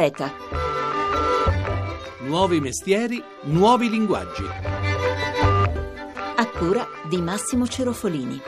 Beta. Nuovi mestieri, nuovi linguaggi. A cura di Massimo Cerofolini.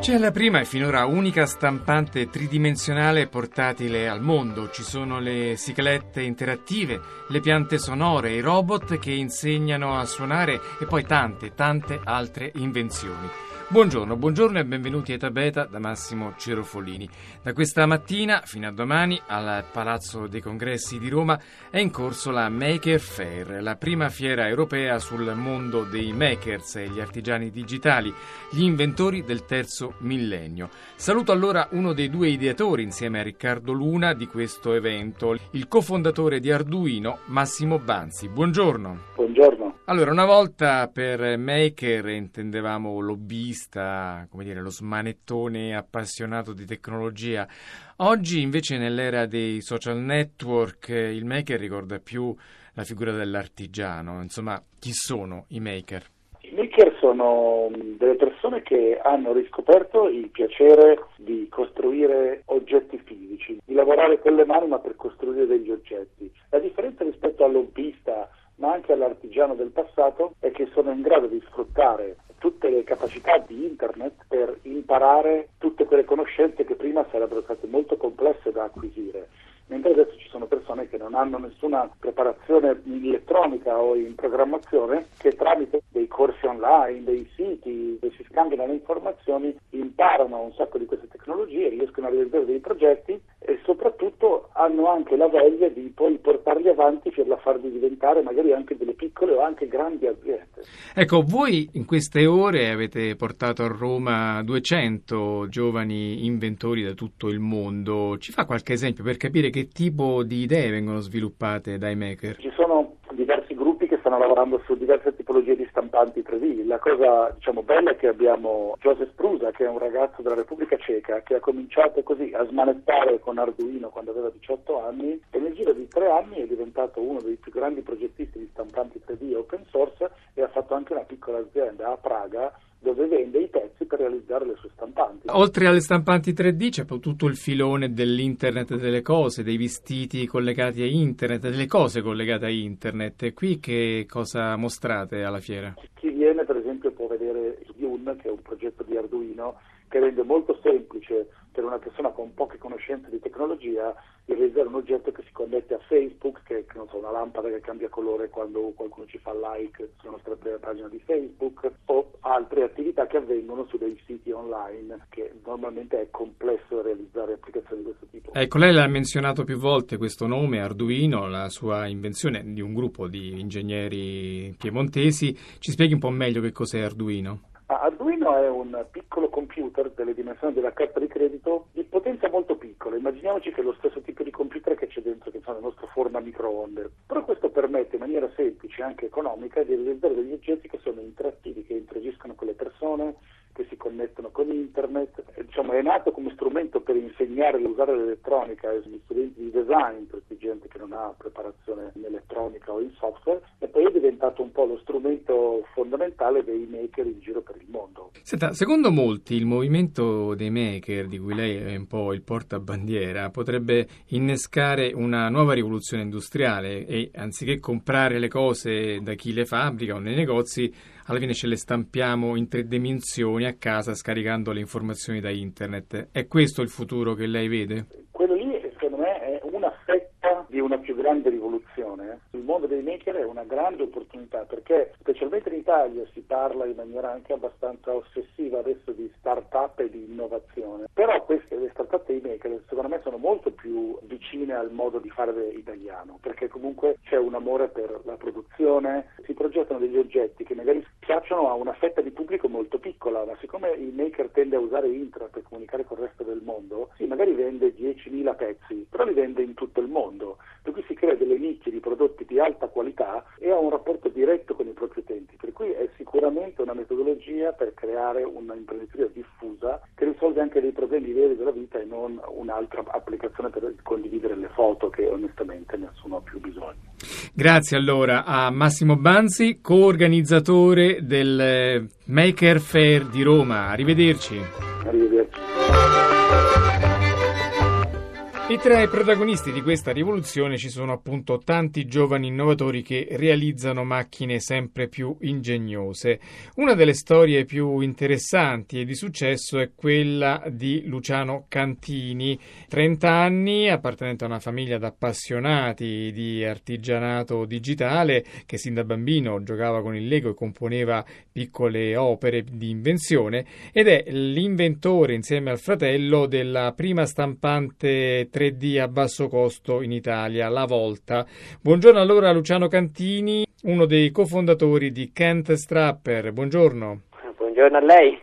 C'è la prima e finora unica stampante tridimensionale portatile al mondo. Ci sono le ciclette interattive, le piante sonore, i robot che insegnano a suonare e poi tante, tante altre invenzioni. Buongiorno, buongiorno e benvenuti a Eta Beta da Massimo Cerofolini. Da questa mattina fino a domani al Palazzo dei Congressi di Roma è in corso la Maker Fair, la prima fiera europea sul mondo dei makers e gli artigiani digitali, gli inventori del terzo millennio. Saluto allora uno dei due ideatori insieme a Riccardo Luna di questo evento, il cofondatore di Arduino, Massimo Banzi. Buongiorno. Buongiorno. Allora, una volta per maker intendevamo lobbista, come dire, lo smanettone appassionato di tecnologia. Oggi invece nell'era dei social network il maker ricorda più la figura dell'artigiano. Insomma, chi sono i maker? I maker sono delle persone che hanno riscoperto il piacere di costruire oggetti fisici, di lavorare con le mani ma per costruire degli oggetti. La differenza rispetto al lobbista ma anche all'artigiano del passato è che sono in grado di sfruttare tutte le capacità di internet per imparare tutte quelle conoscenze che prima sarebbero state molto complesse da acquisire mentre adesso ci sono persone che non hanno nessuna preparazione in elettronica o in programmazione che tramite dei corsi online, dei siti dove si scambiano le informazioni imparano un sacco di queste tecnologie, riescono a realizzare dei progetti e soprattutto hanno anche la voglia di poi portarli avanti per la farli diventare magari anche delle piccole o anche grandi aziende. Ecco, voi in queste ore avete portato a Roma 200 giovani inventori da tutto il mondo. Ci fa qualche esempio per capire che tipo di idee vengono sviluppate dai maker? Ci sono diversi gruppi che stanno lavorando su diverse tipologie di stampanti 3D. La cosa diciamo, bella è che abbiamo Joseph Prusa, che è un ragazzo della Repubblica Ceca, che ha cominciato così a smanettare con Arduino quando aveva 18 anni e nel giro di tre anni è diventato uno dei più grandi progettisti di stampanti 3D open source e ha fatto anche una piccola azienda a Praga dove vende i pezzi per realizzare le sue stampanti. Oltre alle stampanti 3D c'è poi tutto il filone dell'internet delle cose, dei vestiti collegati a internet, delle cose collegate a internet. E qui che cosa mostrate alla fiera? Chi viene per esempio può vedere Yun, che è un progetto di Arduino che rende molto semplice per una persona con poche conoscenze di tecnologia di realizzare un oggetto che si connette a Facebook, che è so, una lampada che cambia colore quando qualcuno ci fa like sulla nostra pagina di Facebook, o altre attività che avvengono su dei siti online, che normalmente è complesso realizzare applicazioni di questo tipo. Ecco, lei l'ha menzionato più volte questo nome, Arduino, la sua invenzione di un gruppo di ingegneri piemontesi. Ci spieghi un po' meglio che cos'è Arduino? Arduino è un piccolo computer delle dimensioni della carta di credito di potenza molto piccola. Immaginiamoci che è lo stesso tipo di computer che c'è dentro, che fa la nostra forno a microonde. Però questo permette in maniera semplice e anche economica di realizzare degli oggetti che sono interattivi, che interagiscono con le persone, che si connettono con internet. Diciamo, è nato come strumento per insegnare a usare l'elettronica agli studenti di design, per gente che non ha preparazione in elettronica o in software, e poi è diventato un po' lo strumento fondamentale dei maker in giro per il mondo. Senta, secondo molti il movimento dei maker, di cui lei è un po' il portabandiera, potrebbe innescare una nuova rivoluzione industriale e anziché comprare le cose da chi le fabbrica o nei negozi, alla fine ce le stampiamo in tre dimensioni a casa scaricando le informazioni da internet. È questo il futuro che lei vede? Quello grande rivoluzione. Il mondo dei maker è una grande opportunità perché, specialmente in Italia, si parla in maniera anche abbastanza ossessiva adesso di start-up e di innovazione. Però queste, le start-up dei maker, secondo me, sono molto più vicine al modo di fare italiano, perché comunque c'è un amore per la produzione, si progettano degli oggetti che magari piacciono a una fetta di pubblico molto piccola, ma siccome il maker tende a usare internet per comunicare con il resto del mondo, sì, magari vende 10.000 pezzi, però li vende in tutto il mondo, per cui si crea delle nicchie di prodotti di alta qualità e ha un rapporto diretto con i propri utenti, per cui è sicuramente una metodologia per creare un'imprenditoria diffusa che risolve anche dei problemi veri della vita e non un'altra applicazione per condividere le foto che onestamente nessuno ha più bisogno. Grazie allora a Massimo Banzi, coorganizzatore del Maker Fair di Roma. Arrivederci. Arrivederci. E tra i protagonisti di questa rivoluzione ci sono appunto tanti giovani innovatori che realizzano macchine sempre più ingegnose. Una delle storie più interessanti e di successo è quella di Luciano Cantini, 30 anni, appartenente a una famiglia di di artigianato digitale che sin da bambino giocava con il Lego e componeva piccole opere di invenzione ed è l'inventore insieme al fratello della prima stampante 3D a basso costo in Italia, La Volta. Buongiorno allora Luciano Cantini, uno dei cofondatori di Kent Strapper. Buongiorno. Buongiorno a lei.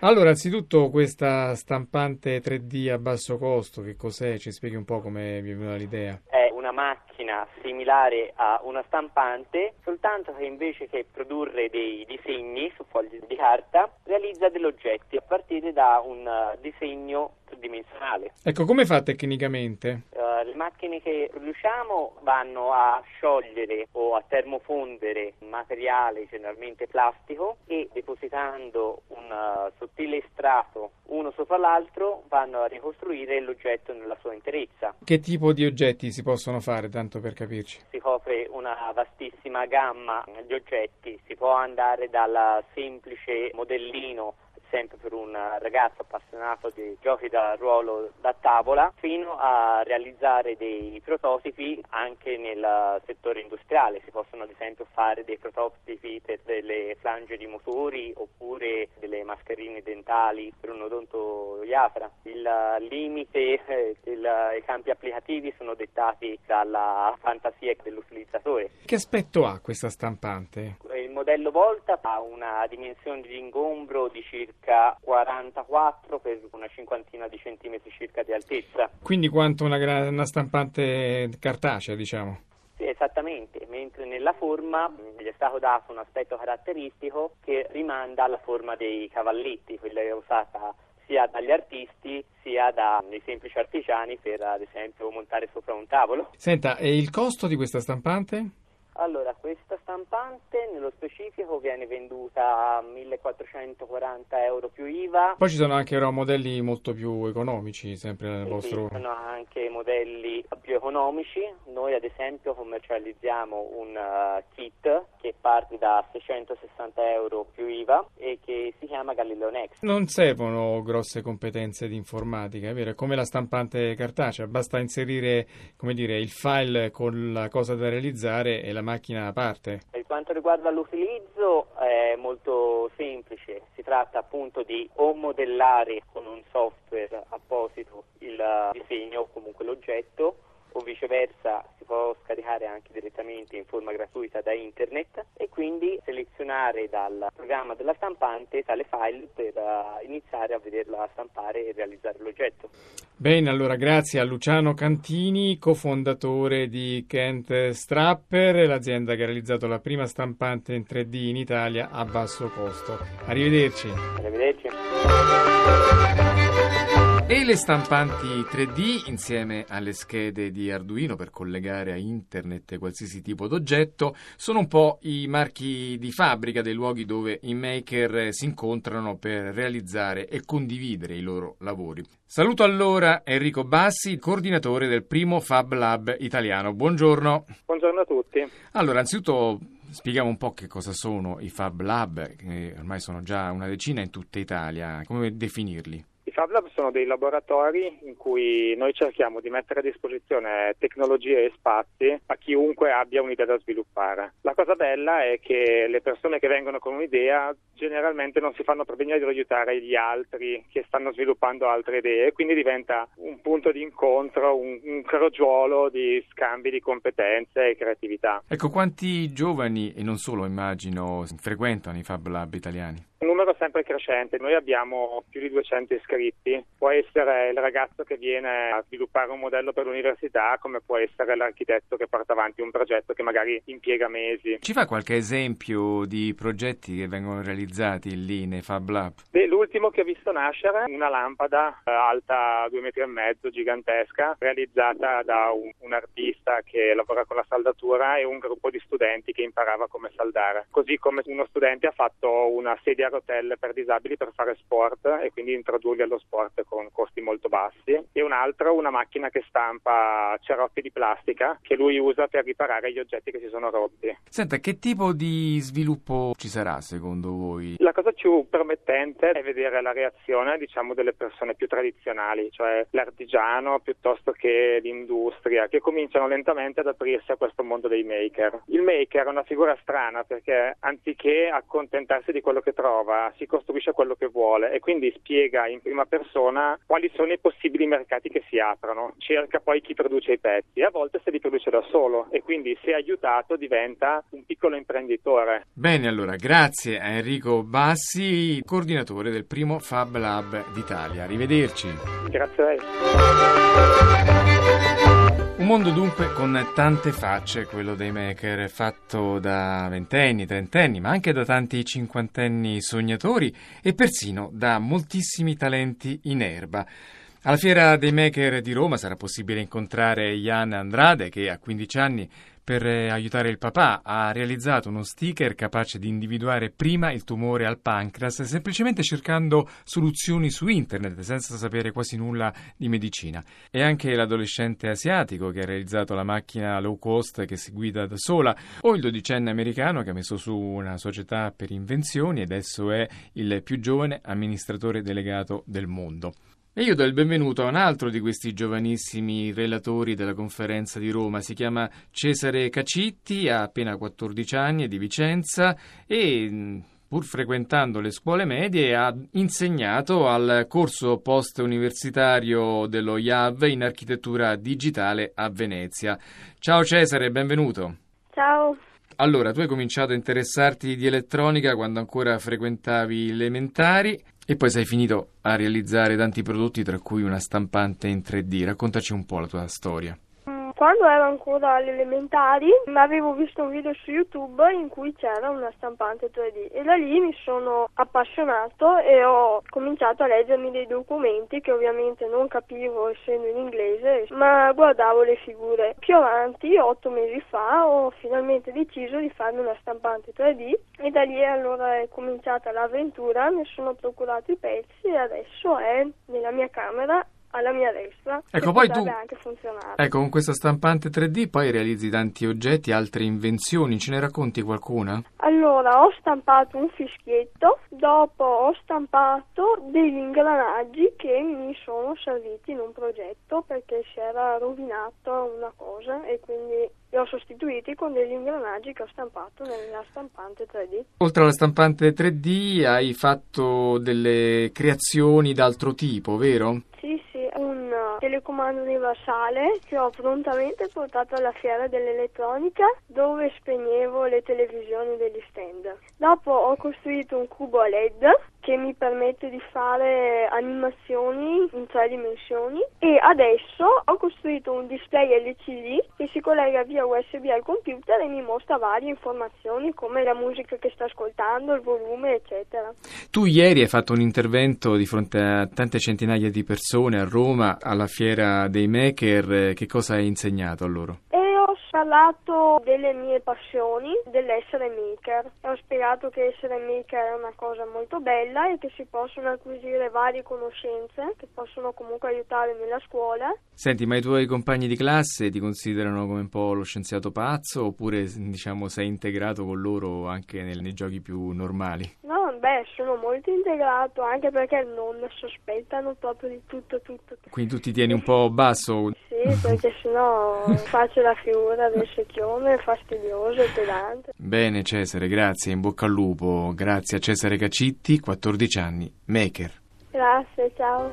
Allora, anzitutto questa stampante 3D a basso costo, che cos'è? Ci spieghi un po' come vi è venuta l'idea? È una macchina similare a una stampante, soltanto che invece che produrre dei disegni su fogli di carta, realizza degli oggetti a partire da un disegno tridimensionale. Ecco, come fa tecnicamente? Uh, le macchine che produciamo vanno a sciogliere o a termofondere materiale generalmente plastico e depositando un uh, sottile strato uno sopra l'altro vanno a ricostruire l'oggetto nella sua interezza. Che tipo di oggetti si possono fare, tanto per capirci? Si copre una vastissima gamma di oggetti, si può andare dal semplice modellino sempre per un ragazzo appassionato di giochi da ruolo da tavola, fino a realizzare dei prototipi anche nel settore industriale. Si possono ad esempio fare dei prototipi per delle flange di motori oppure delle mascherine dentali per un odontoiatra. Il limite eh, dei campi applicativi sono dettati dalla fantasia dell'utilizzatore. Che aspetto ha questa stampante? Il modello Volta ha una dimensione di ingombro di circa circa 44 per una cinquantina di centimetri circa di altezza. Quindi quanto una, una stampante cartacea, diciamo? Sì, esattamente, mentre nella forma gli è stato dato un aspetto caratteristico che rimanda alla forma dei cavalletti, quella usata sia dagli artisti sia dai semplici artigiani per ad esempio montare sopra un tavolo. Senta, e il costo di questa stampante? Allora, questa stampante nello specifico viene venduta a 1440 euro più IVA. Poi ci sono anche però, modelli molto più economici, sempre nel vostro... Ci sono anche modelli più economici. Noi ad esempio commercializziamo un uh, kit che parte da 660 euro più IVA e che si chiama Galileo Next. Non servono grosse competenze di informatica, è vero? È come la stampante cartacea, basta inserire, come dire, il file con la cosa da realizzare e la macchina a parte? Per quanto riguarda l'utilizzo è molto semplice, si tratta appunto di o modellare con un software apposito il disegno o comunque l'oggetto o viceversa si può scaricare anche direttamente in forma gratuita da internet e quindi selezionare dal programma della stampante tale file per uh, iniziare a vederla stampare e realizzare l'oggetto. Bene, allora grazie a Luciano Cantini, cofondatore di Kent Strapper, l'azienda che ha realizzato la prima stampante in 3D in Italia a basso costo. Arrivederci. Arrivederci. E le stampanti 3D insieme alle schede di Arduino per collegare a internet qualsiasi tipo d'oggetto sono un po' i marchi di fabbrica dei luoghi dove i maker si incontrano per realizzare e condividere i loro lavori. Saluto allora Enrico Bassi, coordinatore del primo Fab Lab italiano. Buongiorno. Buongiorno a tutti. Allora, anzitutto spieghiamo un po' che cosa sono i Fab Lab, che ormai sono già una decina in tutta Italia. Come definirli? Fab Lab sono dei laboratori in cui noi cerchiamo di mettere a disposizione tecnologie e spazi a chiunque abbia un'idea da sviluppare. La cosa bella è che le persone che vengono con un'idea generalmente non si fanno problemi di aiutare gli altri che stanno sviluppando altre idee, quindi diventa un punto di incontro, un, un crogiolo di scambi di competenze e creatività. Ecco, quanti giovani e non solo immagino frequentano i Fab Lab italiani? Un numero sempre crescente, noi abbiamo più di 200 iscritti, può essere il ragazzo che viene a sviluppare un modello per l'università come può essere l'architetto che porta avanti un progetto che magari impiega mesi. Ci fa qualche esempio di progetti che vengono realizzati lì nei Fab Lab? Beh, l'ultimo che ho visto nascere una lampada eh, alta due metri e mezzo, gigantesca, realizzata da un, un artista che lavora con la saldatura e un gruppo di studenti che imparava come saldare. Così come uno studente ha fatto una sedia rotelle per disabili per fare sport e quindi introdurli allo sport con costi molto bassi e un altro una macchina che stampa cerotti di plastica che lui usa per riparare gli oggetti che si sono rotti. Senta, che tipo di sviluppo ci sarà secondo voi? La cosa più promettente è vedere la reazione diciamo delle persone più tradizionali, cioè l'artigiano piuttosto che l'industria, che cominciano lentamente ad aprirsi a questo mondo dei maker. Il maker è una figura strana perché anziché accontentarsi di quello che trova, si costruisce quello che vuole e quindi spiega in prima persona quali sono i possibili mercati che si aprono. Cerca poi chi produce i pezzi e a volte se li produce da solo e quindi se aiutato diventa un piccolo imprenditore. Bene, allora grazie a Enrico Bassi, coordinatore del primo Fab Lab d'Italia. Arrivederci. Grazie a lei. Un mondo dunque con tante facce, quello dei maker, fatto da ventenni, trentenni, ma anche da tanti cinquantenni sognatori e persino da moltissimi talenti in erba. Alla Fiera dei Maker di Roma sarà possibile incontrare Ian Andrade che a 15 anni per aiutare il papà ha realizzato uno sticker capace di individuare prima il tumore al pancreas semplicemente cercando soluzioni su internet senza sapere quasi nulla di medicina. E anche l'adolescente asiatico che ha realizzato la macchina low cost che si guida da sola o il dodicenne americano che ha messo su una società per invenzioni e adesso è il più giovane amministratore delegato del mondo. E io do il benvenuto a un altro di questi giovanissimi relatori della conferenza di Roma. Si chiama Cesare Cacitti, ha appena 14 anni, è di Vicenza e pur frequentando le scuole medie, ha insegnato al corso post-universitario dello IAV in architettura digitale a Venezia. Ciao Cesare, benvenuto. Ciao. Allora, tu hai cominciato a interessarti di elettronica quando ancora frequentavi elementari e poi sei finito a realizzare tanti prodotti, tra cui una stampante in 3D. Raccontaci un po' la tua storia. Quando ero ancora alle elementari avevo visto un video su YouTube in cui c'era una stampante 3D e da lì mi sono appassionato e ho cominciato a leggermi dei documenti che ovviamente non capivo essendo in inglese, ma guardavo le figure. Più avanti, otto mesi fa, ho finalmente deciso di farmi una stampante 3D e da lì allora è cominciata l'avventura, mi sono procurato i pezzi e adesso è nella mia camera alla mia destra. Ecco, poi tu anche funzionare. Ecco, con questa stampante 3D poi realizzi tanti oggetti, altre invenzioni, ce ne racconti qualcuna? Allora, ho stampato un fischietto, dopo ho stampato degli ingranaggi che mi sono serviti in un progetto perché si era rovinato una cosa e quindi li ho sostituiti con degli ingranaggi che ho stampato nella stampante 3D. Oltre alla stampante 3D hai fatto delle creazioni d'altro tipo, vero? Sì, telecomando universale che ho prontamente portato alla fiera dell'elettronica dove spegnevo le televisioni degli stand. Dopo ho costruito un cubo a LED che mi permette di fare animazioni in tre dimensioni e adesso ho costruito un display LCD che si collega via USB al computer e mi mostra varie informazioni come la musica che sto ascoltando, il volume eccetera. Tu ieri hai fatto un intervento di fronte a tante centinaia di persone a Roma alla fiera dei maker, che cosa hai insegnato a loro? Ho parlato delle mie passioni, dell'essere maker. Ho spiegato che essere maker è una cosa molto bella e che si possono acquisire varie conoscenze che possono comunque aiutare nella scuola. Senti, ma i tuoi compagni di classe ti considerano come un po' lo scienziato pazzo oppure diciamo sei integrato con loro anche nei, nei giochi più normali? No, beh, sono molto integrato anche perché non sospettano proprio di tutto, tutto. Quindi tu ti tieni un po' basso? Sì, perché sennò faccio la figura del secchione fastidioso e pedante. Bene Cesare, grazie, in bocca al lupo. Grazie a Cesare Cacitti, 14 anni, maker. Grazie, ciao.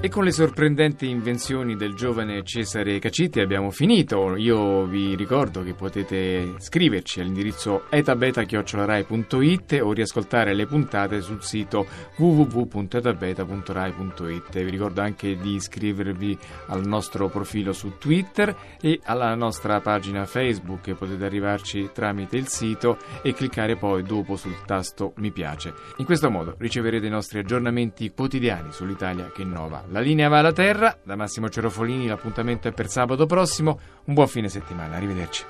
E con le sorprendenti invenzioni del giovane Cesare Cacitti abbiamo finito. Io vi ricordo che potete scriverci all'indirizzo etabeta.rai.it o riascoltare le puntate sul sito www.etabeta.rai.it. Vi ricordo anche di iscrivervi al nostro profilo su Twitter e alla nostra pagina Facebook. Potete arrivarci tramite il sito e cliccare poi dopo sul tasto mi piace. In questo modo riceverete i nostri aggiornamenti quotidiani sull'Italia che innova. La linea va alla terra, da Massimo Cerofolini l'appuntamento è per sabato prossimo, un buon fine settimana, arrivederci.